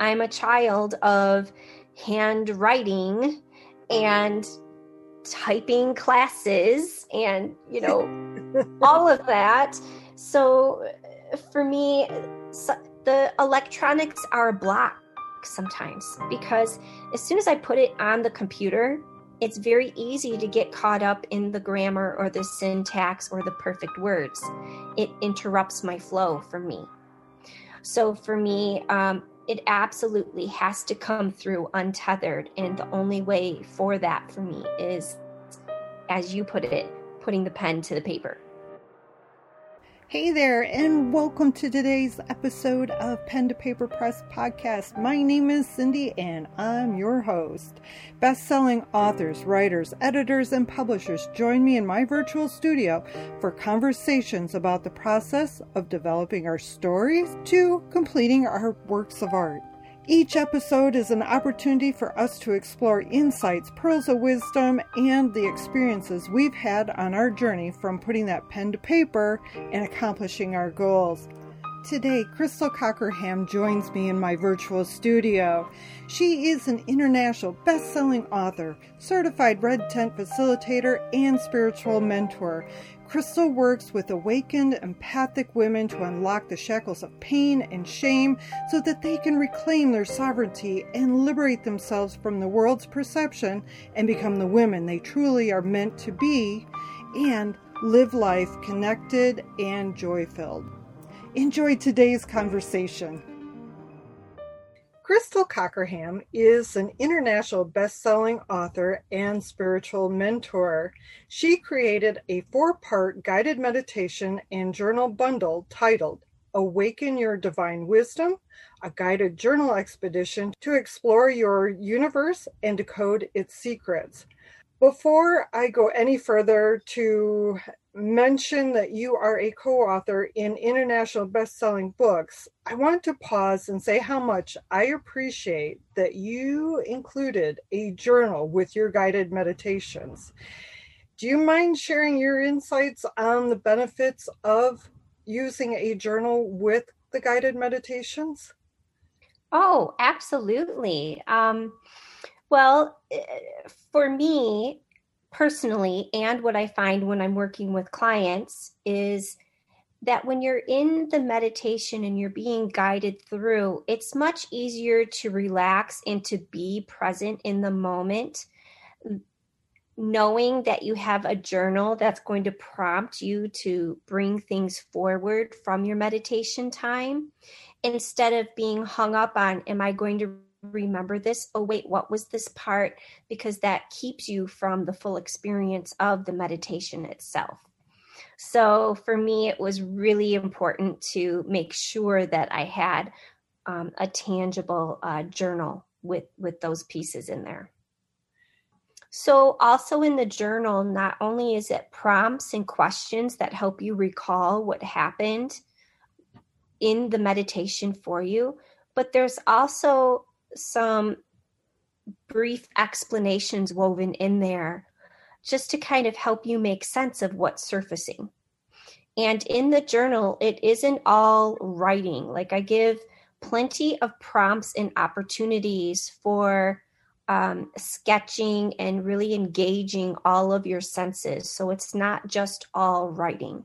I'm a child of handwriting and typing classes and, you know, all of that. So for me, the electronics are a block sometimes because as soon as I put it on the computer, it's very easy to get caught up in the grammar or the syntax or the perfect words. It interrupts my flow for me. So for me, um, it absolutely has to come through untethered. And the only way for that for me is, as you put it, putting the pen to the paper. Hey there, and welcome to today's episode of Pen to Paper Press podcast. My name is Cindy, and I'm your host. Best selling authors, writers, editors, and publishers join me in my virtual studio for conversations about the process of developing our stories to completing our works of art. Each episode is an opportunity for us to explore insights, pearls of wisdom, and the experiences we've had on our journey from putting that pen to paper and accomplishing our goals. Today, Crystal Cockerham joins me in my virtual studio. She is an international best selling author, certified red tent facilitator, and spiritual mentor. Crystal works with awakened, empathic women to unlock the shackles of pain and shame so that they can reclaim their sovereignty and liberate themselves from the world's perception and become the women they truly are meant to be and live life connected and joy filled. Enjoy today's conversation. Crystal Cockerham is an international best-selling author and spiritual mentor. She created a four-part guided meditation and journal bundle titled Awaken Your Divine Wisdom, a guided journal expedition to explore your universe and decode its secrets. Before I go any further to mention that you are a co author in international best selling books, I want to pause and say how much I appreciate that you included a journal with your guided meditations. Do you mind sharing your insights on the benefits of using a journal with the guided meditations? Oh, absolutely. Um, well, eh, for me personally, and what I find when I'm working with clients is that when you're in the meditation and you're being guided through, it's much easier to relax and to be present in the moment, knowing that you have a journal that's going to prompt you to bring things forward from your meditation time instead of being hung up on, Am I going to remember this. Oh wait what was this part? Because that keeps you from the full experience of the meditation itself. So for me it was really important to make sure that i had um, a tangible uh, journal with with those pieces in there. So also in the journal not only is it prompts and questions that help you recall what happened in the meditation for you but there's also some brief explanations woven in there just to kind of help you make sense of what's surfacing. And in the journal, it isn't all writing. Like I give plenty of prompts and opportunities for um, sketching and really engaging all of your senses. So it's not just all writing.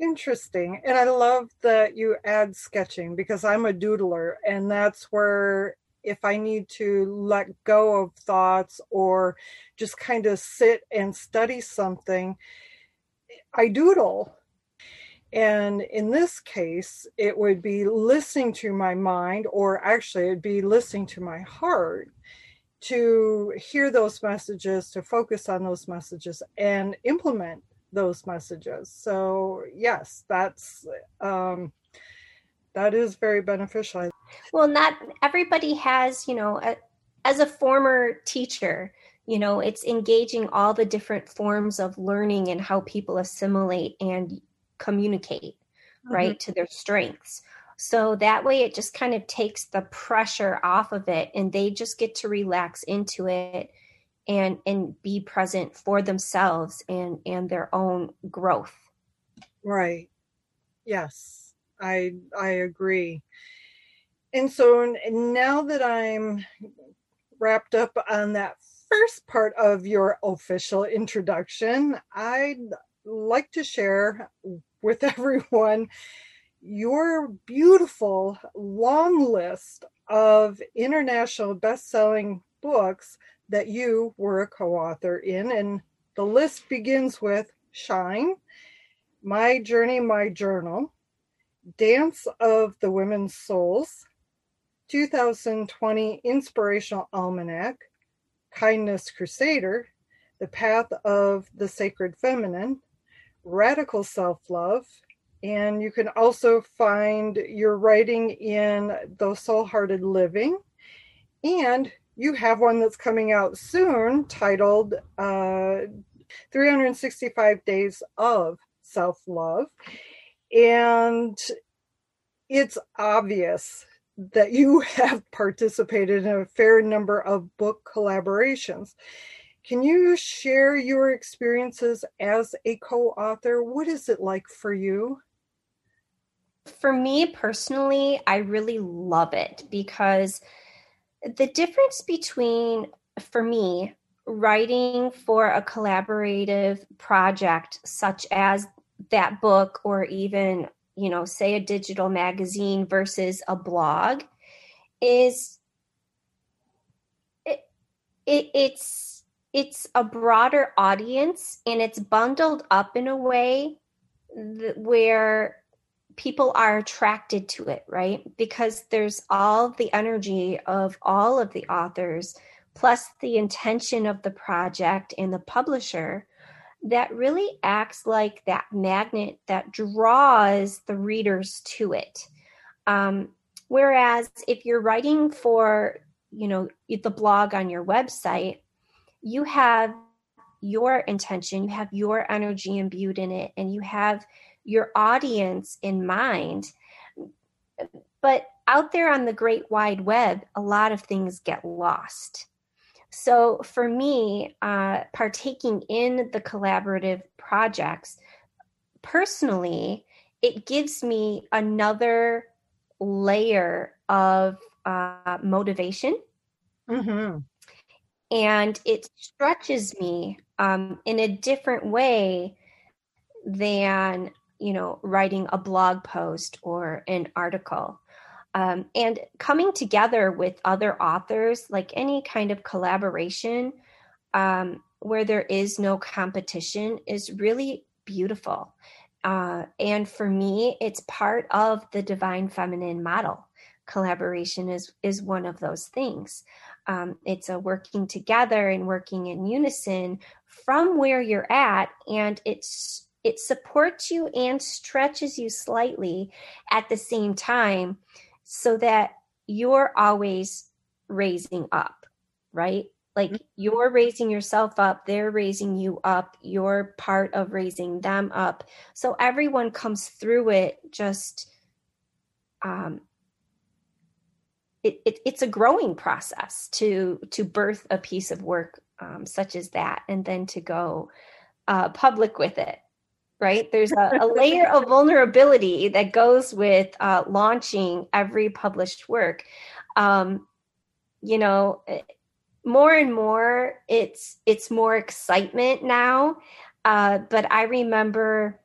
Interesting. And I love that you add sketching because I'm a doodler, and that's where if I need to let go of thoughts or just kind of sit and study something, I doodle. And in this case, it would be listening to my mind, or actually, it'd be listening to my heart to hear those messages, to focus on those messages, and implement those messages. So yes, that's um, that is very beneficial. Well, not everybody has, you know, a, as a former teacher, you know, it's engaging all the different forms of learning and how people assimilate and communicate, mm-hmm. right, to their strengths. So that way it just kind of takes the pressure off of it and they just get to relax into it and and be present for themselves and and their own growth. Right. Yes. I i agree. And so now that I'm wrapped up on that first part of your official introduction, I'd like to share with everyone your beautiful long list of international best-selling books that you were a co-author in and the list begins with shine my journey my journal dance of the women's souls 2020 inspirational almanac kindness crusader the path of the sacred feminine radical self-love and you can also find your writing in The Soul Hearted Living. And you have one that's coming out soon titled uh, 365 Days of Self Love. And it's obvious that you have participated in a fair number of book collaborations. Can you share your experiences as a co author? What is it like for you? for me personally, I really love it because the difference between, for me, writing for a collaborative project such as that book or even, you know, say a digital magazine versus a blog is it, it it's it's a broader audience and it's bundled up in a way that, where people are attracted to it, right? Because there's all the energy of all of the authors, plus the intention of the project and the publisher that really acts like that magnet that draws the readers to it. Um, whereas if you're writing for, you know, the blog on your website, you have your intention, you have your energy imbued in it, and you have your audience in mind. But out there on the great wide web, a lot of things get lost. So for me, uh, partaking in the collaborative projects, personally, it gives me another layer of uh, motivation. Mm-hmm. And it stretches me um, in a different way than you know, writing a blog post or an article. Um, and coming together with other authors, like any kind of collaboration um, where there is no competition, is really beautiful. Uh, and for me, it's part of the divine feminine model. Collaboration is is one of those things. Um, it's a working together and working in unison from where you're at, and it's it supports you and stretches you slightly at the same time so that you're always raising up, right? Like mm-hmm. you're raising yourself up, they're raising you up, you're part of raising them up. So everyone comes through it just um it, it, it's a growing process to to birth a piece of work um, such as that and then to go uh, public with it right? There's a, a layer of vulnerability that goes with uh, launching every published work. Um, you know, eh, more and more, it's it's more excitement now. Uh, but I remember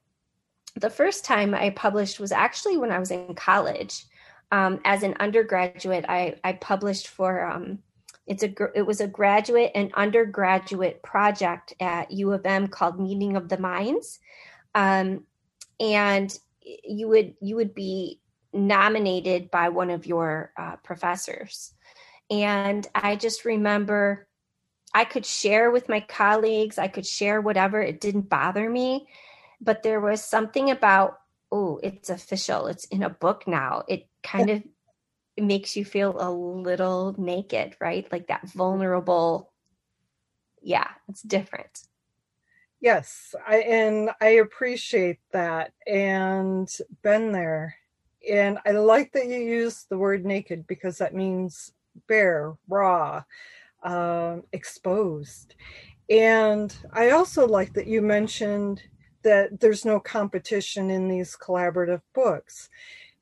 the first time I published was actually when I was in college. Um, as an undergraduate, I, I published for um, it's a it was a graduate and undergraduate project at U of M called Meeting of the Minds um, and you would you would be nominated by one of your uh, professors. And i just remember i could share with my colleagues i could share whatever it didn't bother me. But there was something about oh it's official it's in a book now. It kind of makes you feel a little naked right? Like that vulnerable yeah it's different Yes, I and I appreciate that and been there. And I like that you use the word naked because that means bare, raw, um, exposed. And I also like that you mentioned that there's no competition in these collaborative books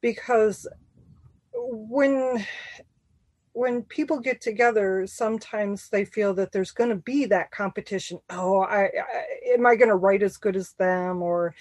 because when when people get together sometimes they feel that there's going to be that competition. Oh I, I am i going to write as good as them? Or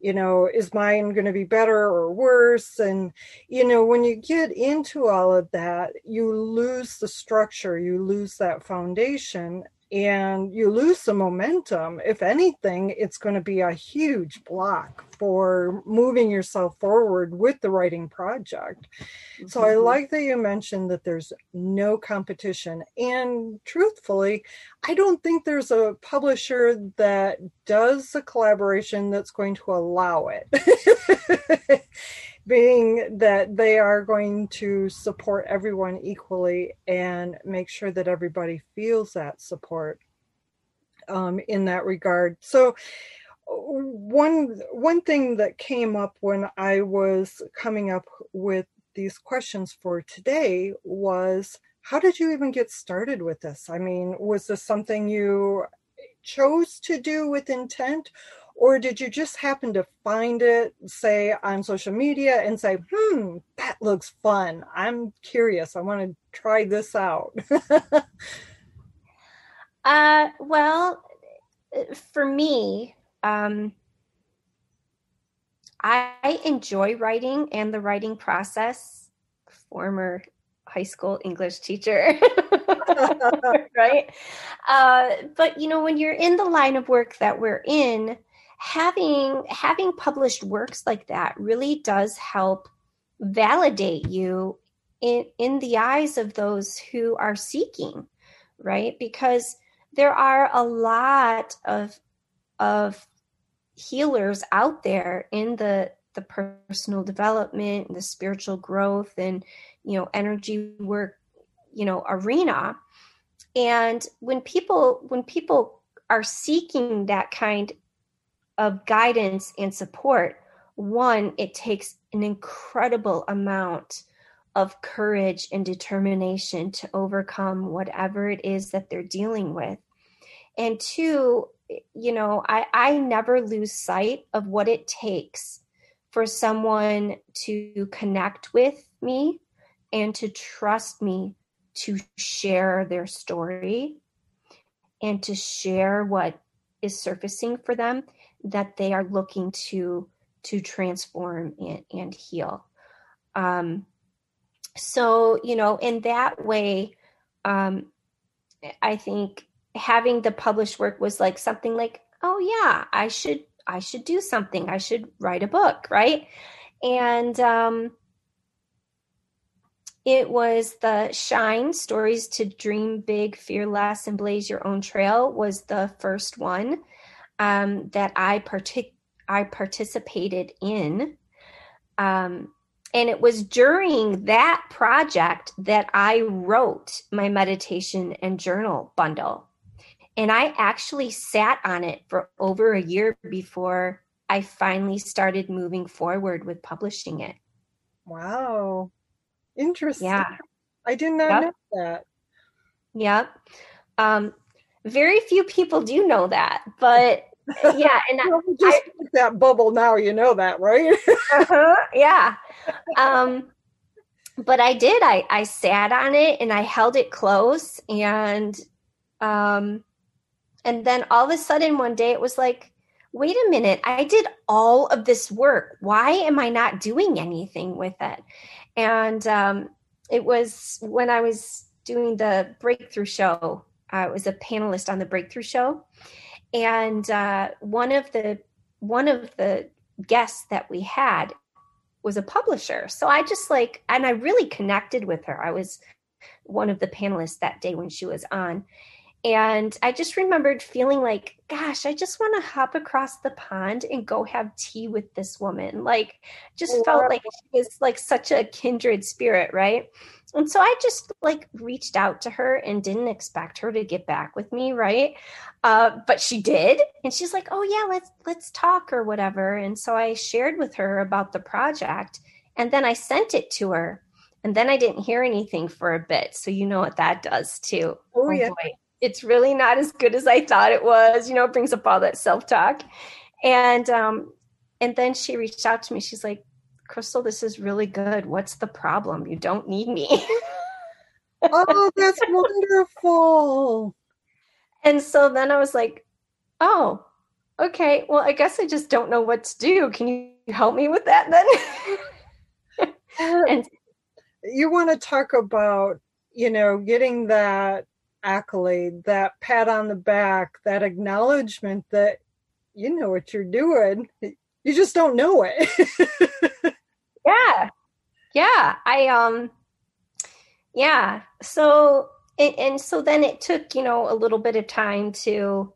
you know is mine going to be better or worse? And you know when you get into all of that you lose the structure you lose that foundation and you lose some momentum. If anything, it's going to be a huge block for moving yourself forward with the writing project. Mm-hmm. So I mm-hmm. like that you mentioned that there's no competition. And truthfully, I don't think there's a publisher that does a collaboration that's going to allow it. being that they are going to support everyone equally and make sure that everybody feels that support um, in that regard. So one one thing that came up when I was coming up with these questions for today was how did you even get started with this? I mean, was this something you chose to do with intent or did you just happen to find it, say, on social media and say, hmm, that looks fun. I'm curious. I want to try this out? uh, well, for me, um, I enjoy writing and the writing process. Former high school English teacher, right? Uh, but you know, when you're in the line of work that we're in, having having published works like that really does help validate you in in the eyes of those who are seeking right? Because there are a lot of of healers out there in the the personal development and the spiritual growth and you know energy work you know arena. And when people when people are seeking that kind of guidance and support, one, it takes an incredible amount of courage and determination to overcome whatever it is that they're dealing with. And two, you know, I, I never lose sight of what it takes for someone to connect with me and to trust me to share their story and to share what is surfacing for them that they are looking to to transform and, and heal. Um, so you know in that way um, i think having the published work was like something like oh yeah i should i should do something. I should write a book right? And um, it was the shine stories to dream big fear less and blaze your own trail was the first one um, that I partic- I participated in. Um, and it was during that project that I wrote my meditation and journal bundle. And I actually sat on it for over a year before I finally started moving forward with publishing it. Wow. Interesting. Yeah. I did not yep. know that. Yep. Um, very few people do know that, but yeah, and I, just I, that bubble now. You know that, right? uh-huh, yeah. Um, but I did. I I sat on it and I held it close, and um, and then all of a sudden one day it was like, wait a minute, I did all of this work. Why am I not doing anything with it? And um, it was when I was doing the breakthrough show. I was a panelist on the breakthrough show and uh, one of the one of the guests that we had was a publisher so i just like and i really connected with her i was one of the panelists that day when she was on and I just remembered feeling like, gosh, I just want to hop across the pond and go have tea with this woman. Like, just felt like she was like such a kindred spirit, right? And so I just like reached out to her and didn't expect her to get back with me, right? Uh, but she did, and she's like, "Oh yeah, let's let's talk or whatever." And so I shared with her about the project, and then I sent it to her, and then I didn't hear anything for a bit. So you know what that does too. Oh, oh yeah. Boy it's really not as good as I thought it was. You know, it brings up all that self talk. And um, and then she reached out to me. She's like, Crystal, this is really good. What's the problem? You don't need me. oh, that's wonderful. And so then I was like, oh, okay. Well, I guess I just don't know what to do. Can you help me with that then? Uh, and you want to talk about, you know, getting that accolade, that pat on the back, that acknowledgement that you know what you're doing. You just don't know it. yeah. Yeah. I um yeah. So and, and, so then it took, you know, a little bit of time to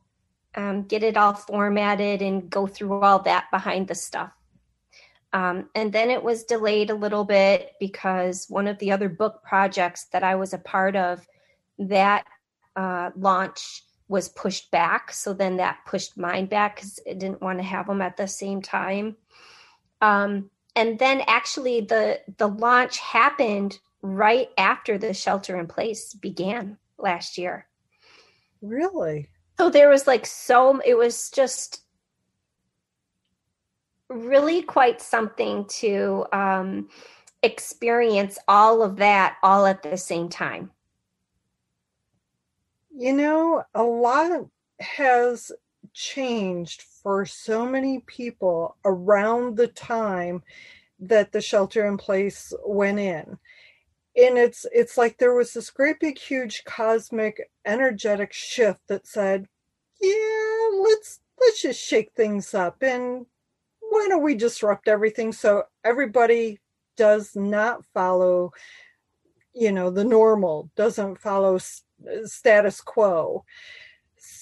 um, get it all formatted and go through all that behind the stuff. Um, and then it was delayed a little bit because one of the other book projects that I was a part of, that uh, launch was pushed back. So then that pushed mine back because it didn't want to have them at the same time. Um, and then actually the the launch happened right after the shelter in place began last year. Really? So there was like so it was just really quite something to um, experience all of that all at the same time. You know, a lot has changed for so many people around the time that the shelter in place went in. And it's it's like there was this great big huge cosmic energetic shift that said, yeah, let's let's just shake things up and why don't we disrupt everything so everybody does not follow you know the normal doesn't follow uh, status quo.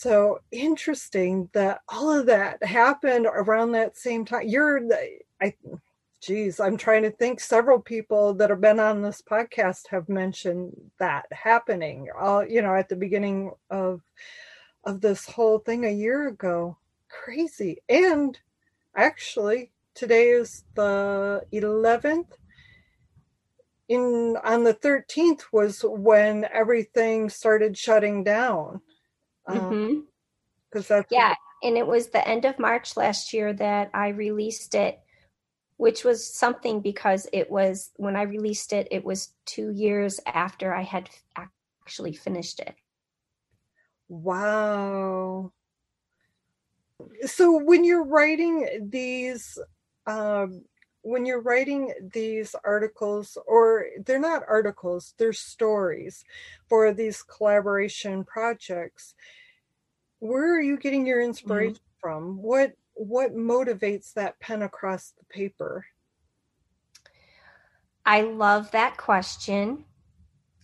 So interesting that all of that happened around that same time. You're, I, geez, I'm trying to think. Several people that have been on this podcast have mentioned that happening. All you know, at the beginning of of this whole thing a year ago. Crazy. And actually, today is the 11th in on the 13th was when everything started shutting down because um, mm-hmm. that's yeah and it was the end of march last year that i released it which was something because it was when i released it it was two years after i had actually finished it wow so when you're writing these um, when you're writing these articles, or they're not articles, they're stories for these collaboration projects, where are you getting your inspiration mm-hmm. from? What what motivates that pen across the paper? I love that question.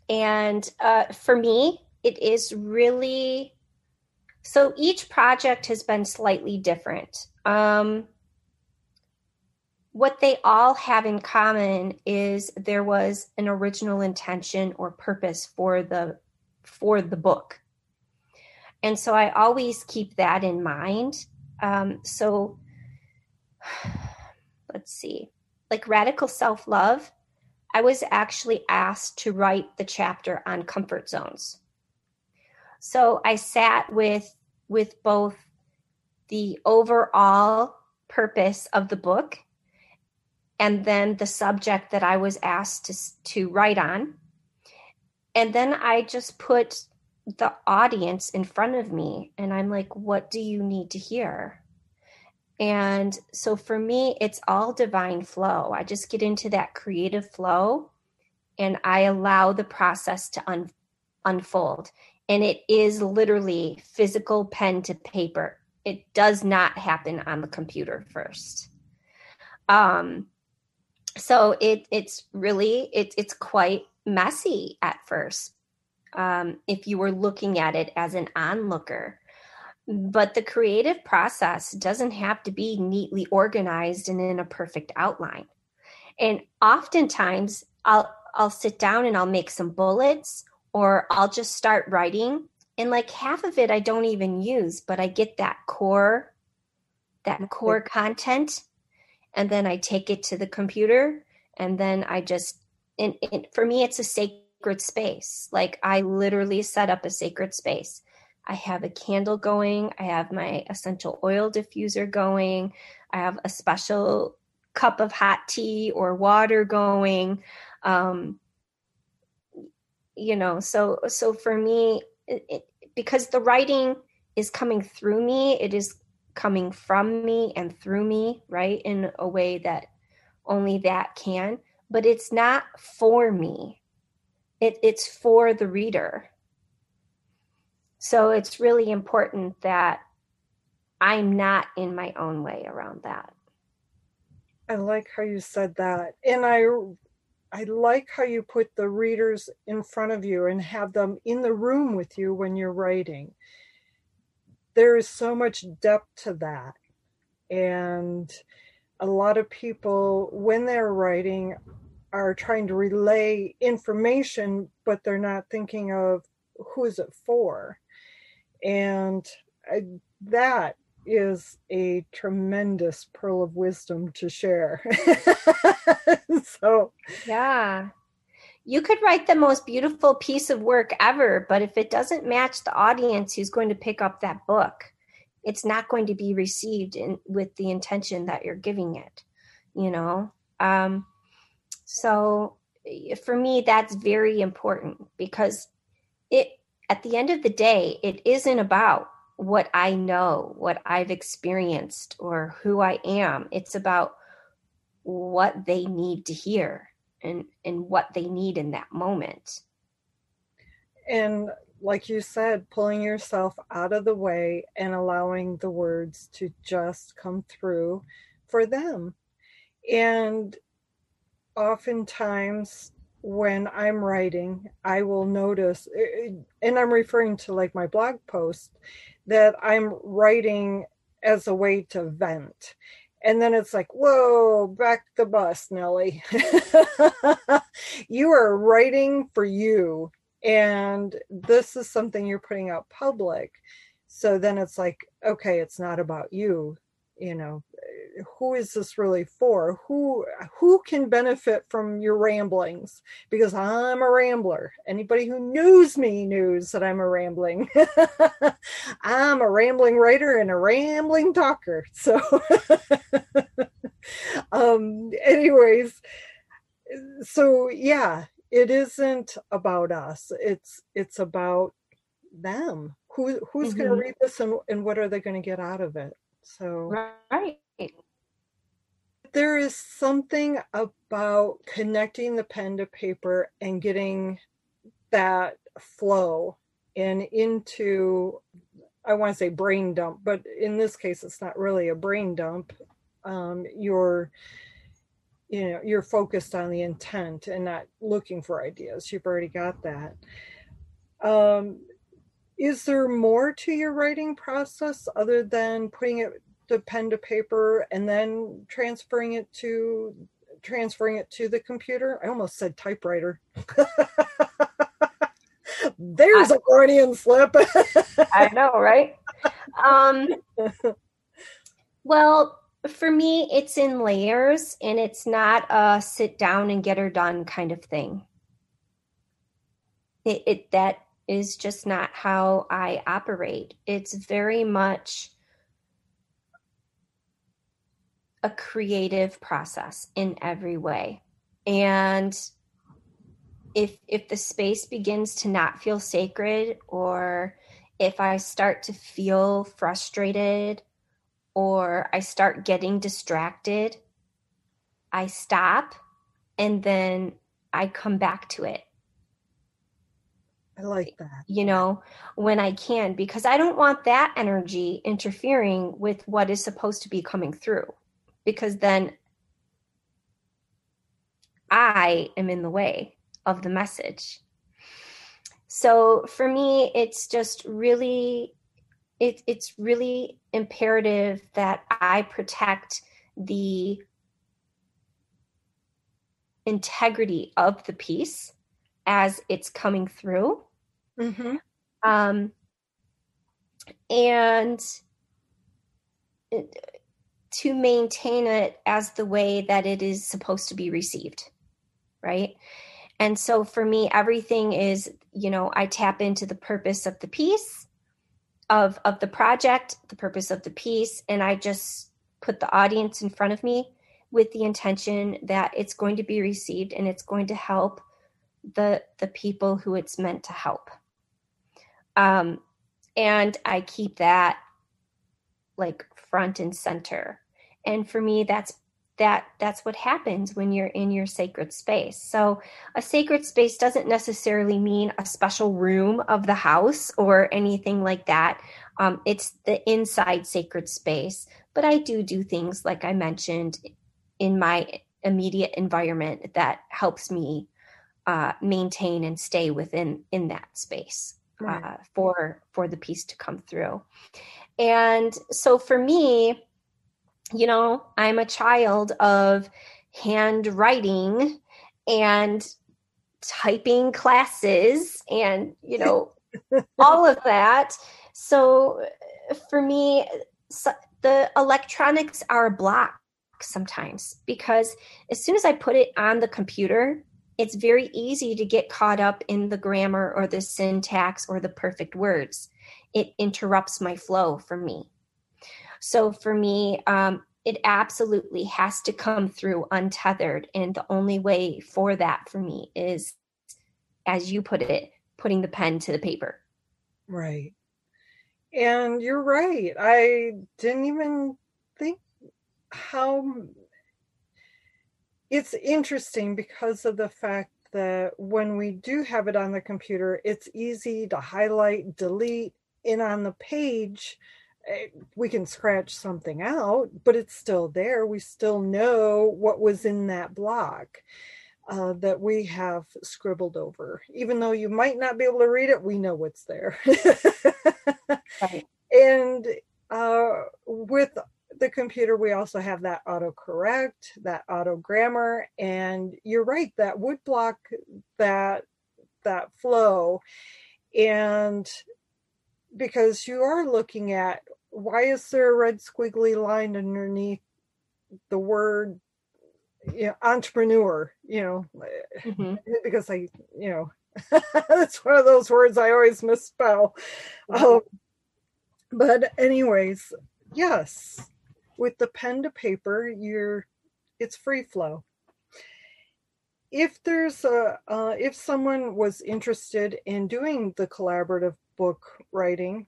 And uh, for me, it is really so each project has been slightly different. Um, what they all have in common is there was an original intention or purpose for the for the book. And so i always keep that in mind. Um, so let's see. Like radical self-love i was actually asked to write the chapter on comfort zones. So i sat with with both the overall purpose of the book and then the subject that I was asked to, to write on. And then I just put the audience in front of me and I'm like, what do you need to hear? And so for me, it's all divine flow. I just get into that creative flow and I allow the process to un- unfold. And it is literally physical pen to paper. It does not happen on the computer first. Um, so it it's really it, it's quite messy at first um, if you were looking at it as an onlooker. But the creative process doesn't have to be neatly organized and in a perfect outline. And oftentimes i'll i'll sit down and i'll make some bullets or i'll just start writing. And like half of it i don't even use but i get that core that core content and then I take it to the computer and then I just and, for me it's a sacred space. Like I literally set up a sacred space. I have a candle going, I have my essential oil diffuser going, I have a special cup of hot tea or water going um, you know so so for me it, it, because the writing is coming through me it is coming from me and through me right in a way that only that can. But it's not for me. It, it's for the reader. So it's really important that i'm not in my own way around that. I like how you said that. And i I like how you put the readers in front of you and have them in the room with you when you're writing. There is so much depth to that. And a lot of people, when they're writing, are trying to relay information, but they're not thinking of who is it for. And I, that is a tremendous pearl of wisdom to share. so, yeah. You could write the most beautiful piece of work ever, but if it doesn't match the audience who's going to pick up that book, it's not going to be received in, with the intention that you're giving it, you know? Um, so for me, that's very important because it, at the end of the day, it isn't about what I know, what I've experienced, or who I am. It's about what they need to hear and, and what they need in that moment. And like you said, pulling yourself out of the way and allowing the words to just come through for them. And oftentimes, when I'm writing, I will notice, eh, and I'm referring to like my blog post, that I'm writing as a way to vent. And then it's like, whoa, back the bus, Nellie. you are writing for you. And this is something you're putting out public. So then it's like, okay, it's not about you. You know, who is this really for? Who who can benefit from your ramblings? Because I'm a rambler. Anybody who knows me knows that I'm a rambling. I'm a rambling writer and a rambling talker. So um anyways, so yeah, it isn't about us. It's it's about them. Who who's mm-hmm. going to read this and, and what are they going to get out of it? So right there is something about connecting the pen to paper and getting that flow and into i want to say brain dump but in this case it's not really a brain dump. Um, you're you know you're focused on the intent and not looking for ideas. You've already got that. Um, is there more to your writing process other than putting it the pen to paper and then transferring it to transferring it to the computer. I almost said typewriter. There's I, a Freudian slip. I know, right? Um, well, for me, it's in layers and it's not a sit down and get her done kind of thing. It, it that is just not how I operate. It's very much a creative process in every way. And if if the space begins to not feel sacred or if I start to feel frustrated or I start getting distracted, I stop and then I come back to it. I like that. You know, when I can, because I don't want that energy interfering with what is supposed to be coming through because then I am in the way of the message. So for me, it's just really, it, it's really imperative that I protect the integrity of the piece as it's coming through. Mm-hmm. Um, and it, to maintain it as the way that it is supposed to be received right? And so for me everything is you know i tap into the purpose of the piece of of the project the purpose of the piece and i just put the audience in front of me with the intention that it's going to be received and it's going to help the the people who it's meant to help. Um and i keep that like front and center. And for me that's that that's what happens when you're in your sacred space. So a sacred space doesn't necessarily mean a special room of the house or anything like that. Um, it's the inside sacred space. But i do do things like i mentioned in my immediate environment that helps me uh, maintain and stay within in that space right. uh, for for the piece to come through and so for me you know i'm a child of handwriting and typing classes and you know all of that so for me so the electronics are a block sometimes because as soon as i put it on the computer it's very easy to get caught up in the grammar or the syntax or the perfect words. It interrupts my flow for me. So for me, um, it absolutely has to come through untethered. And the only way for that for me is, as you put it, putting the pen to the paper. Right. And you're right. I didn't even think how it's interesting because of the fact that when we do have it on the computer, it's easy to highlight, delete, and on the page, eh, we can scratch something out, but it's still there. We still know what was in that block uh, that we have scribbled over. Even though you might not be able to read it, we know what's there. right. And uh, with the computer, we also have that autocorrect, that auto grammar, and you're right, that would block that that flow. And because you are looking at why is there a red squiggly line underneath the word you know, entrepreneur, you know, mm-hmm. because I, you know, that's one of those words I always misspell. Mm-hmm. Um, but anyways, yes, with the pen to paper, you're it's free flow. If there's a uh, if someone was interested in doing the collaborative book writing,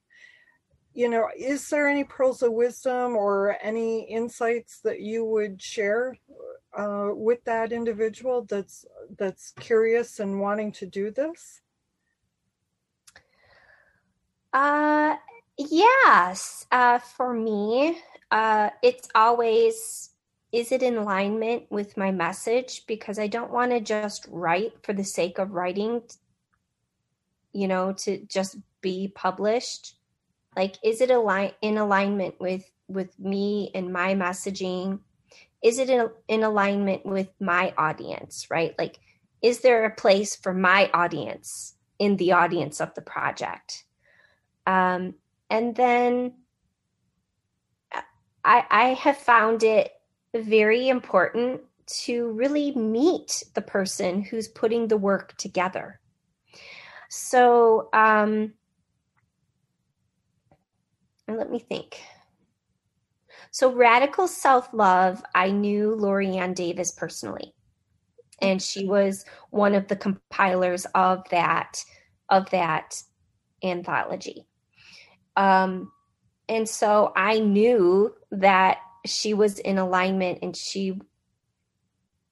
you know, is there any pearls of wisdom or any insights that you would share uh, with that individual that's that's curious and wanting to do this? Uh, yes. Uh, for me, uh, it's always is it in alignment with my message? Because i don't want to just write for the sake of writing you know to just be published. Like is it align in alignment with with me and my messaging? Is it in, in alignment with my audience right? Like is there a place for my audience in the audience of the project? Um, and then I, I have found it very important to really meet the person who's putting the work together. So, um, and let me think. So, radical self love, I knew Lorianne Davis personally, and she was one of the compilers of that of that anthology. Um, and so I knew that she was in alignment and she,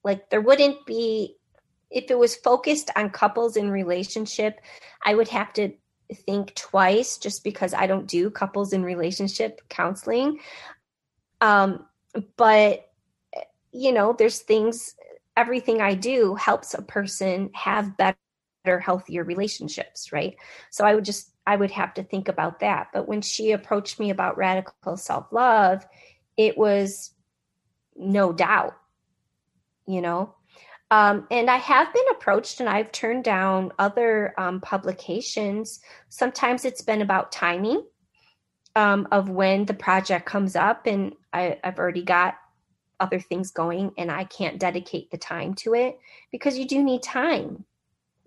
like, there wouldn't be, if it was focused on couples in relationship, I would have to think twice just because I don't do couples in relationship counseling. Um, but, you know, there's things, everything I do helps a person have better, healthier relationships, right? So I would just I would have to think about that. But when she approached me about radical self love, it was no doubt, you know. Um, and I have been approached and I've turned down other um, publications. Sometimes it's been about timing um, of when the project comes up, and I, I've already got other things going and I can't dedicate the time to it because you do need time.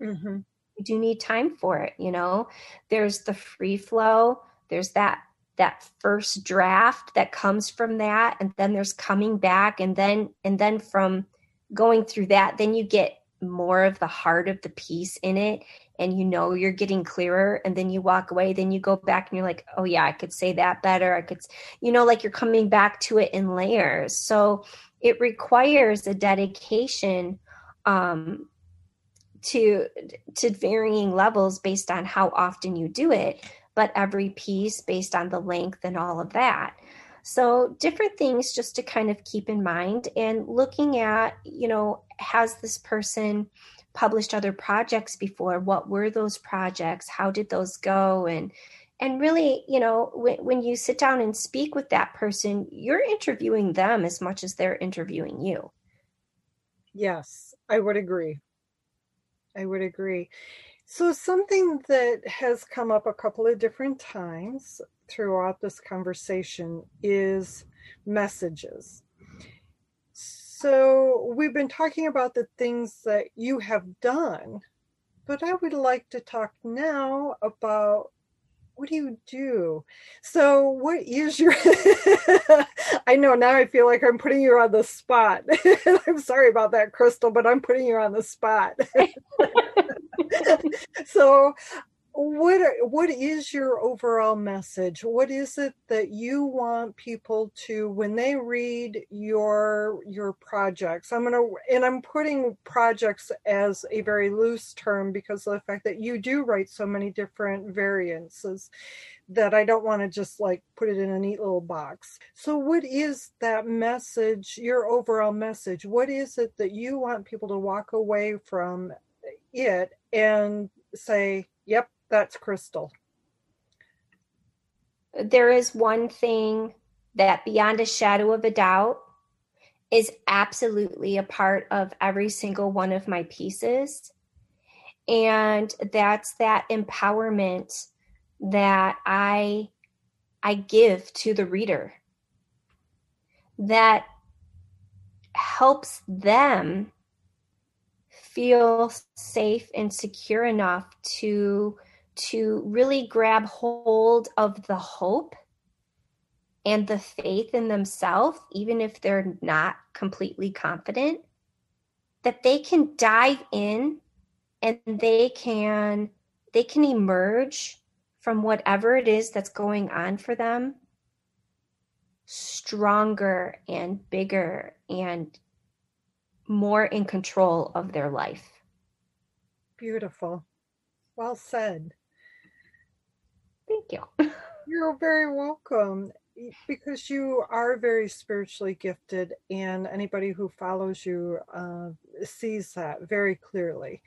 Mm-hmm do need time for it you know? There's the free flow there's that that first draft that comes from that and then there's coming back and then and then from going through that then you get more of the heart of the piece in it and you know you're getting clearer and then you walk away then you go back and you're like oh yeah i could say that better i could you know like you're coming back to it in layers. So it requires a dedication um to to varying levels based on how often you do it but every piece based on the length and all of that. So different things just to kind of keep in mind and looking at you know has this person published other projects before? What were those projects? How did those go? And and really you know when, when you sit down and speak with that person you're interviewing them as much as they're interviewing you. Yes i would agree i would agree. So something that has come up a couple of different times throughout this conversation is messages. So we've been talking about the things that you have done, but I would like to talk now about what do you do? So what is your I know now I feel like I'm putting you on the spot. I'm sorry about that, Crystal, but I'm putting you on the spot. so what are, what is your overall message? What is it that you want people to when they read your your projects i'm going to and i'm putting projects as a very loose term because of the fact that you do write so many different variances that i don't want to just like put it in a neat little box. So what is that message your overall message? What is it that you want people to walk away from it and say yep that's Crystal. There is one thing that, beyond a shadow of a doubt, is absolutely a part of every single one of my pieces. And that's that empowerment that I I give to the reader that helps them feel safe and secure enough to to really grab hold of the hope and the faith in themselves, even if they're not completely confident, that they can dive in and they can they can emerge from whatever it is that's going on for them stronger and bigger and more in control of their life. Beautiful. Well said. Thank you. You're very welcome because you are very spiritually gifted, and anybody who follows you uh, sees that very clearly.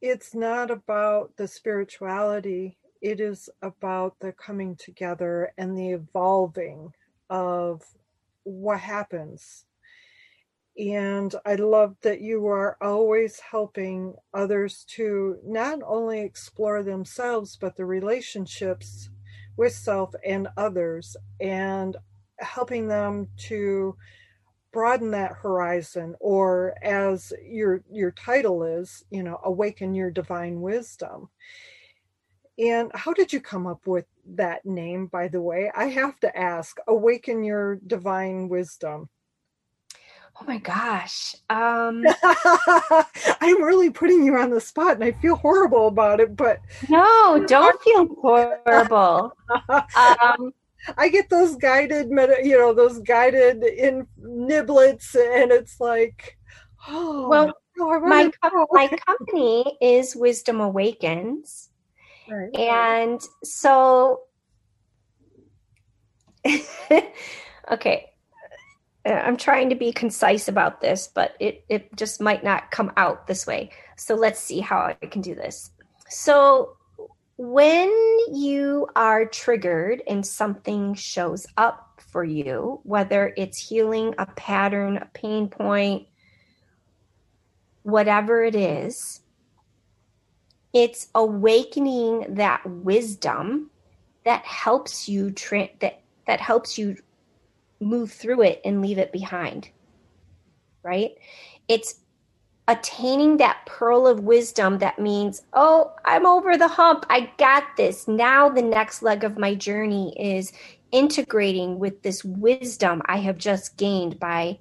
It's not about the spirituality, it is about the coming together and the evolving of what happens and I love that you are always helping others to not only explore themselves, but the relationships with self and others, and helping them to broaden that horizon or as your your title is you know awaken your divine wisdom. And how did you come up with that name by the way? I have to ask awaken your divine wisdom Oh my gosh. Um, I'm really putting you on the spot and I feel horrible about it, but no, don't feel horrible. um, I get those guided, you know, those guided in niblets, and it's like, oh, well, my my company is Wisdom Awakens, right. and so, okay, Uh, I'm trying to be concise about this, but it, it just might not come out this way. So let's see how I can do this. So, when you are triggered and something shows up for you, whether it's healing a pattern, a pain point, whatever it is, it's awakening that wisdom that helps you tra- that that helps you move through it and leave it behind. Right? It's attaining that pearl of wisdom that means, oh, I'm over the hump. I got this. Now the next leg of my journey is integrating with this wisdom I have just gained by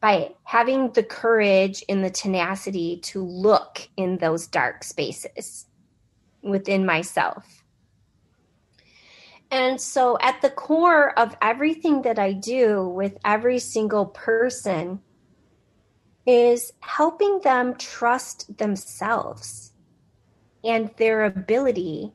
by having the courage and the tenacity to look in those dark spaces within myself. And so, at the core of everything that I do with every single person is helping them trust themselves and their ability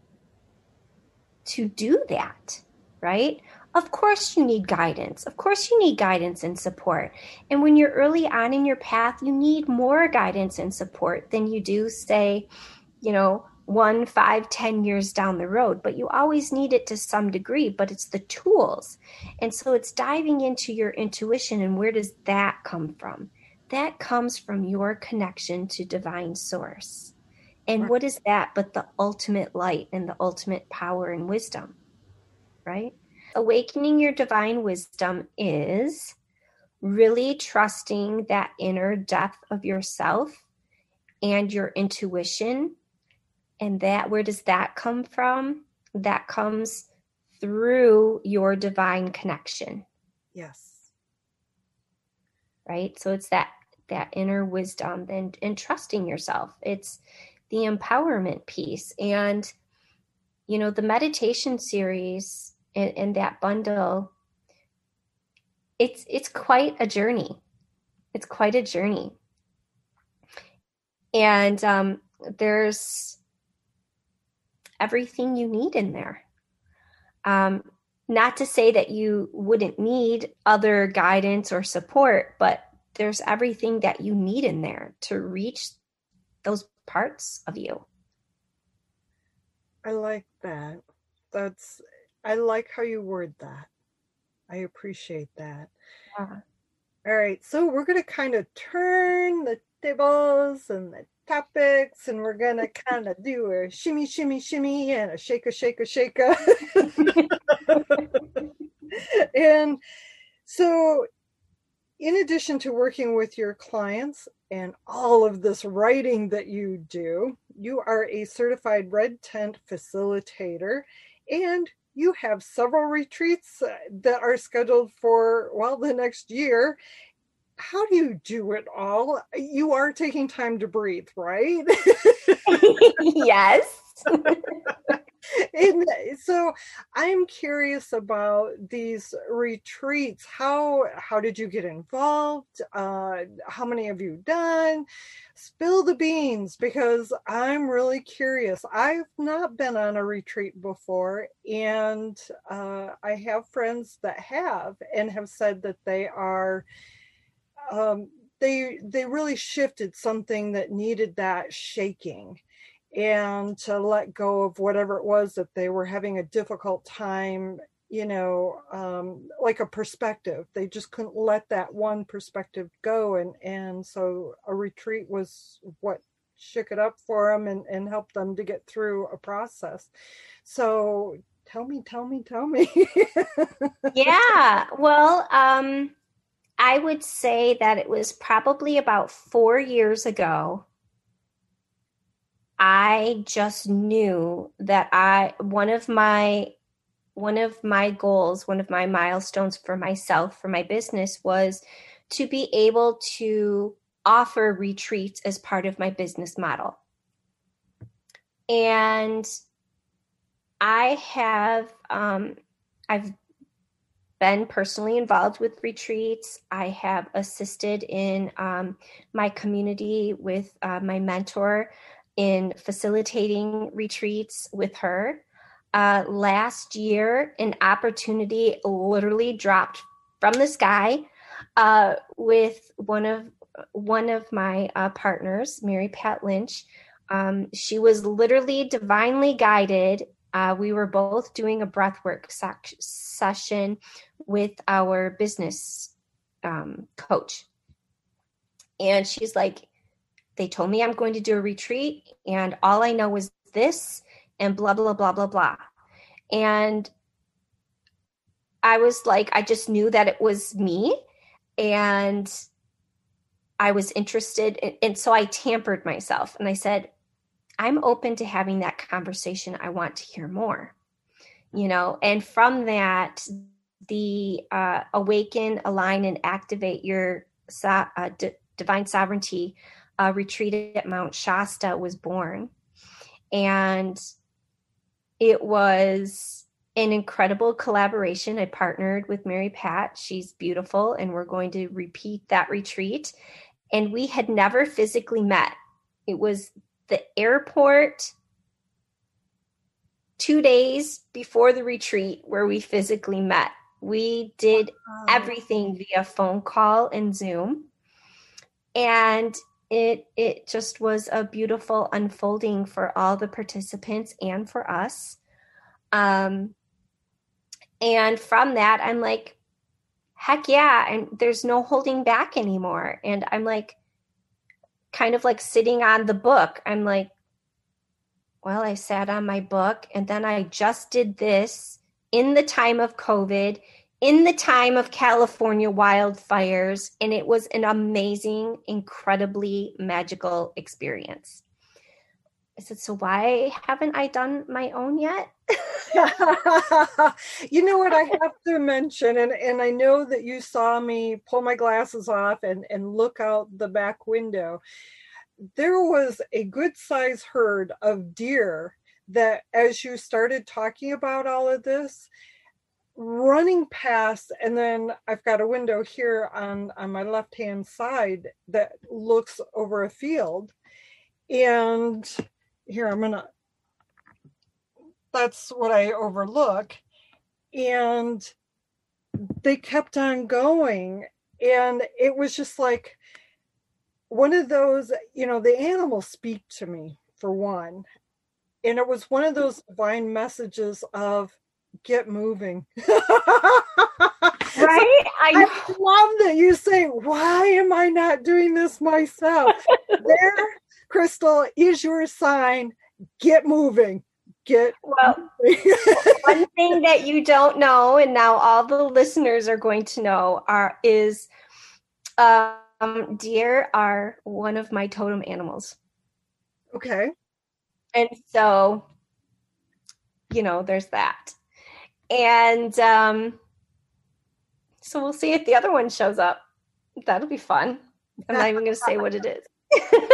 to do that, right? Of course, you need guidance. Of course, you need guidance and support. And when you're early on in your path, you need more guidance and support than you do, say, you know, one, five, ten years down the road. But you always need it to some degree, but it's the tools. And so it's diving into your intuition and where does that come from? that comes from your connection to divine source. And right. what is that but the ultimate light and the ultimate power and wisdom? Right? Awakening your divine wisdom is really trusting that inner depth of yourself and your intuition. And that, where does that come from? That comes through your divine connection. Yes. Right? So it's that that inner wisdom and and trusting yourself. It's the empowerment piece. And you know the meditation series and, and that bundle it's it's quite a journey. It's quite a journey. And um, there's everything you need in there um, not to say that you wouldn't need other guidance or support, but there's everything that you need in there to reach those parts of you. I like that. That's I like how you word that. I appreciate that. Yeah. All right, so we're going to kind of turn the tables and the topics, and we're going to kind of do a shimmy, shimmy, shimmy, and a shake, a shake, a shake. and so, in addition to working with your clients and all of this writing that you do, you are a certified red tent facilitator and you have several retreats uh, that are scheduled for well the next year how do you do it all? You are taking time to breathe right? Yes. And so i'm curious about these retreats. How how did you get involved? Uh, how many have you done? Spill the beans because i'm really curious. I've not been on a retreat before and uh, i have friends that have and have said that they are um, they they really shifted something that needed that shaking and to let go of whatever it was that they were having a difficult time you know um, like a perspective. They just couldn't let that one perspective go. And and so a retreat was what shook it up for them and, and helped them to get through a process. So tell me tell me tell me. Yeah. Well um i would say that it was probably about four years ago I just knew that I one of my one of my goals, one of my milestones for myself, for my business was to be able to offer retreats as part of my business model. And I have um, I've been personally involved with retreats. I have assisted in um, my community with uh, my mentor in facilitating retreats with her. Uh, last year, an opportunity literally dropped from the sky uh, with one of one of my uh, partners, Mary Pat Lynch. Um, she was literally divinely guided. Uh, we were both doing a breathwork sec- session with our business um, coach, and she's like, they told me I'm going to do a retreat, and all I know is this and blah, blah, blah, blah, blah. And I was like, I just knew that it was me. And I was interested. In, and so I tampered myself and I said, I'm open to having that conversation. I want to hear more, you know, and from that, the uh, awaken, align, and activate your so- uh, d- divine sovereignty uh, retreat at Mount Shasta was born. And it was an incredible collaboration. I partnered with Mary Pat. She's beautiful, and we're going to repeat that retreat. And we had never physically met. It was the airport two days before the retreat where we physically met. We did everything via phone call and Zoom. And it it just was a beautiful unfolding for all the participants and for us. Um and from that I'm like heck yeah, and there's no holding back anymore. And I'm like kind of like sitting on the book. I'm like, well, I sat on my book and then I just did this in the time of COVID, in the time of California wildfires, and it was an amazing, incredibly magical experience. I said, So why haven't I done my own yet? you know what I have to mention, and, and I know that you saw me pull my glasses off and, and look out the back window. There was a good size herd of deer that, as you started talking about all of this, running past and then i've got a window here on on my left hand side that looks over a field and here i'm gonna that's what i overlook. And they kept on going. And it was just like one of those you know the animals speak to me for one. And it was one of those divine messages of get moving. Right? I, I love that you say why am i not doing this myself? There crystal is your sign. Get moving get well one thing that you don't know and now all the listeners are going to know are is um deer are one of my totem animals. Okay. And so you know there's that. And um so we'll see if the other one shows up. That'll be fun. I'm not even going to say what it is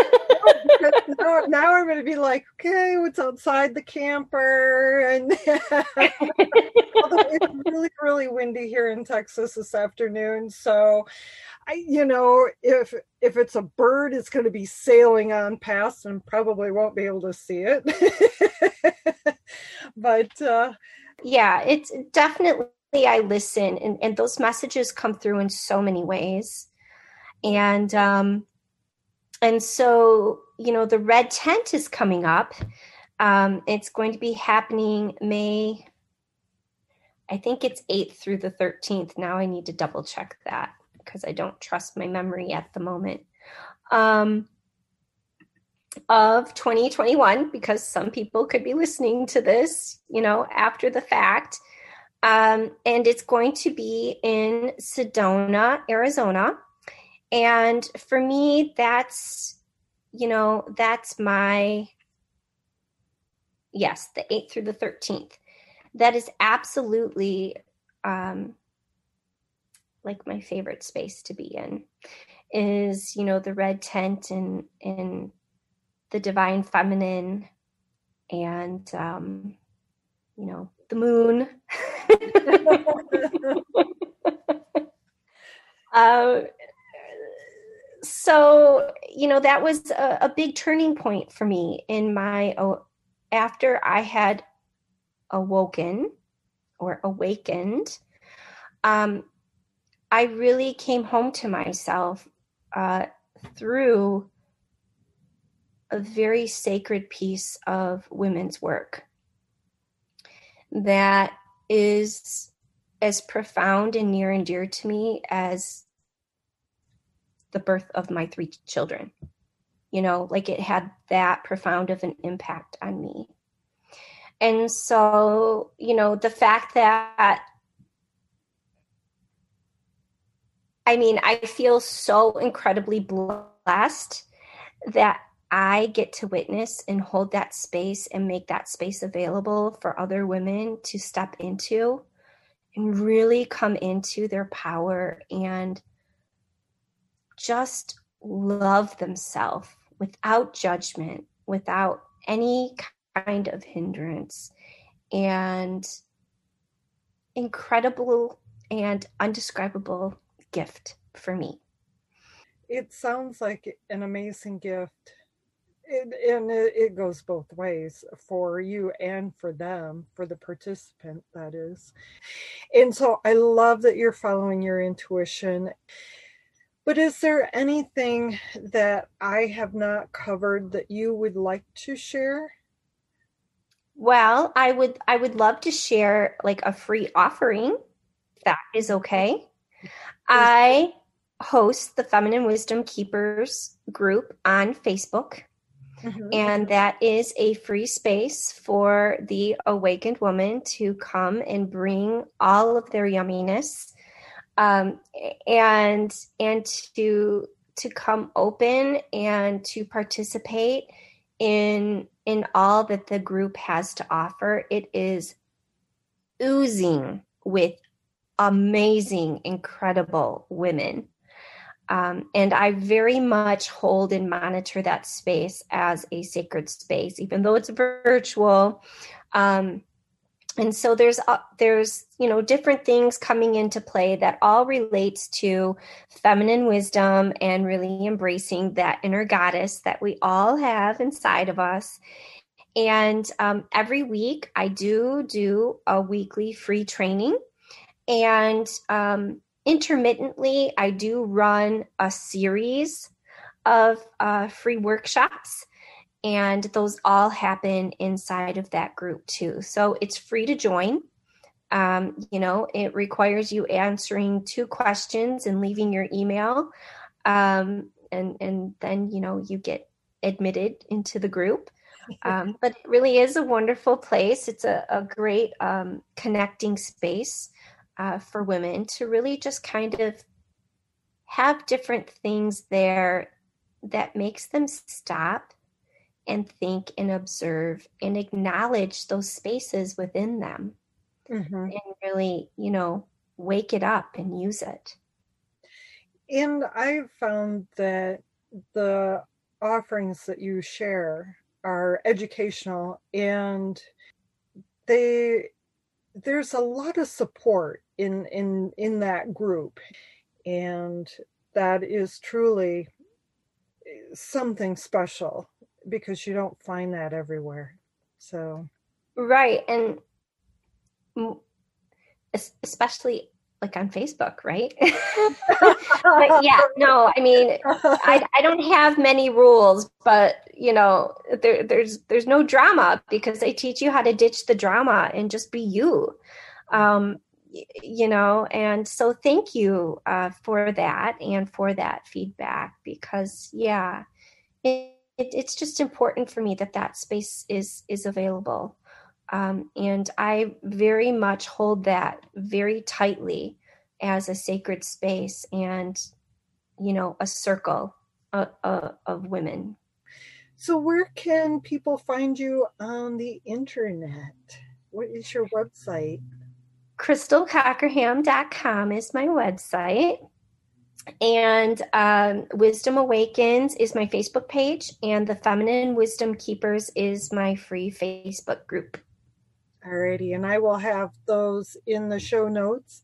now, now I'm going to be like, okay, what's outside the camper? And it's really, really windy here in Texas this afternoon. So, I, you know, if if it's a bird, it's going to be sailing on past, and probably won't be able to see it. but uh, yeah, it's definitely I listen, and and those messages come through in so many ways, and um, and so you know the red tent is coming up. Um, it's going to be happening may i think it's 8th through the 13th now i need to double check that because i don't trust my memory at the moment. Um, of 2021 because some people could be listening to this you know after the fact. Um, and it's going to be in sedona arizona and for me, that's, you know, that's my, yes, the 8th through the 13th. That is absolutely um, like my favorite space to be in is, you know, the red tent and, and the divine feminine and, um, you know, the moon. uh, so you know that was a, a, big turning point for me in my after i had awoken or awakened um, i really came home to myself uh, through a very sacred piece of women's work. That is as profound and near and dear to me as the birth of my three children. You know, like it had that profound of an impact on me. And so, you know, the fact that I mean, I feel so incredibly blessed that I get to witness and hold that space and make that space available for other women to step into and really come into their power and just love themselves without judgment, without any kind of hindrance, and incredible and undescribable gift for me. It sounds like an amazing gift. It, and it, it goes both ways for you and for them, for the participant, that is. And so I love that you're following your intuition. But is there anything that I have not covered that you would like to share? Well, I would I would love to share like a free offering. That is okay. I host the Feminine Wisdom Keepers group on Facebook. Mm-hmm. And that is a free space for the awakened woman to come and bring all of their yumminess um, and and to to come open and to participate in in all that the group has to offer. It is oozing with amazing, incredible women. Um, and I very much hold and monitor that space as a sacred space, even though it's virtual. Um, and so there's uh, there's you know different things coming into play that all relates to feminine wisdom and really embracing that inner goddess that we all have inside of us. And um, every week i do do a weekly free training. And um, intermittently i do run a series of uh, free workshops and those all happen inside of that group too. So it's free to join. Um, you know, it requires you answering two questions and leaving your email, um, and and then you know you get admitted into the group. Um, but it really is a wonderful place. It's a, a great um, connecting space uh, for women to really just kind of have different things there that makes them stop and think and observe and acknowledge those spaces within them mm-hmm. and really, you know, wake it up and use it. And I've found that the offerings that you share are educational and they there's a lot of support in in in that group and that is truly something special because you don't find that everywhere. So, right. And especially like on Facebook, right? but yeah, no, I mean, I, I don't have many rules, but you know, there, there's there's no drama because they teach you how to ditch the drama and just be you. Um, you know, and so thank you uh, for that and for that feedback because yeah, it, it, it's just important for me that that space is is available. Um, and i very much hold that very tightly as a sacred space and you know a circle of, of women. So where can people find you on the internet? What is your website? Crystalcockerham.com is my website and um, Wisdom Awakens is my Facebook page, and the Feminine Wisdom Keepers is my free Facebook group. Alrighty, and I will have those in the show notes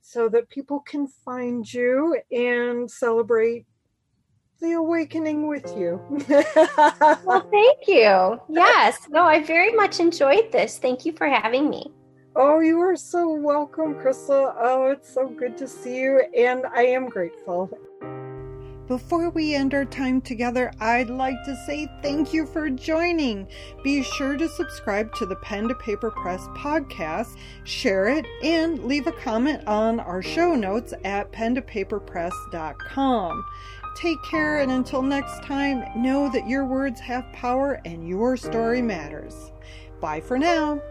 so that people can find you and celebrate the awakening with you. well, thank you. Yes, no, I very much enjoyed this. Thank you for having me. Oh, you are so welcome, Crystal. Oh, it's so good to see you, and I am grateful. Before we end our time together, I'd like to say thank you for joining. Be sure to subscribe to the Pen to Paper Press podcast, share it, and leave a comment on our show notes at pentopaperpress.com. Take care, and until next time, know that your words have power and your story matters. Bye for now.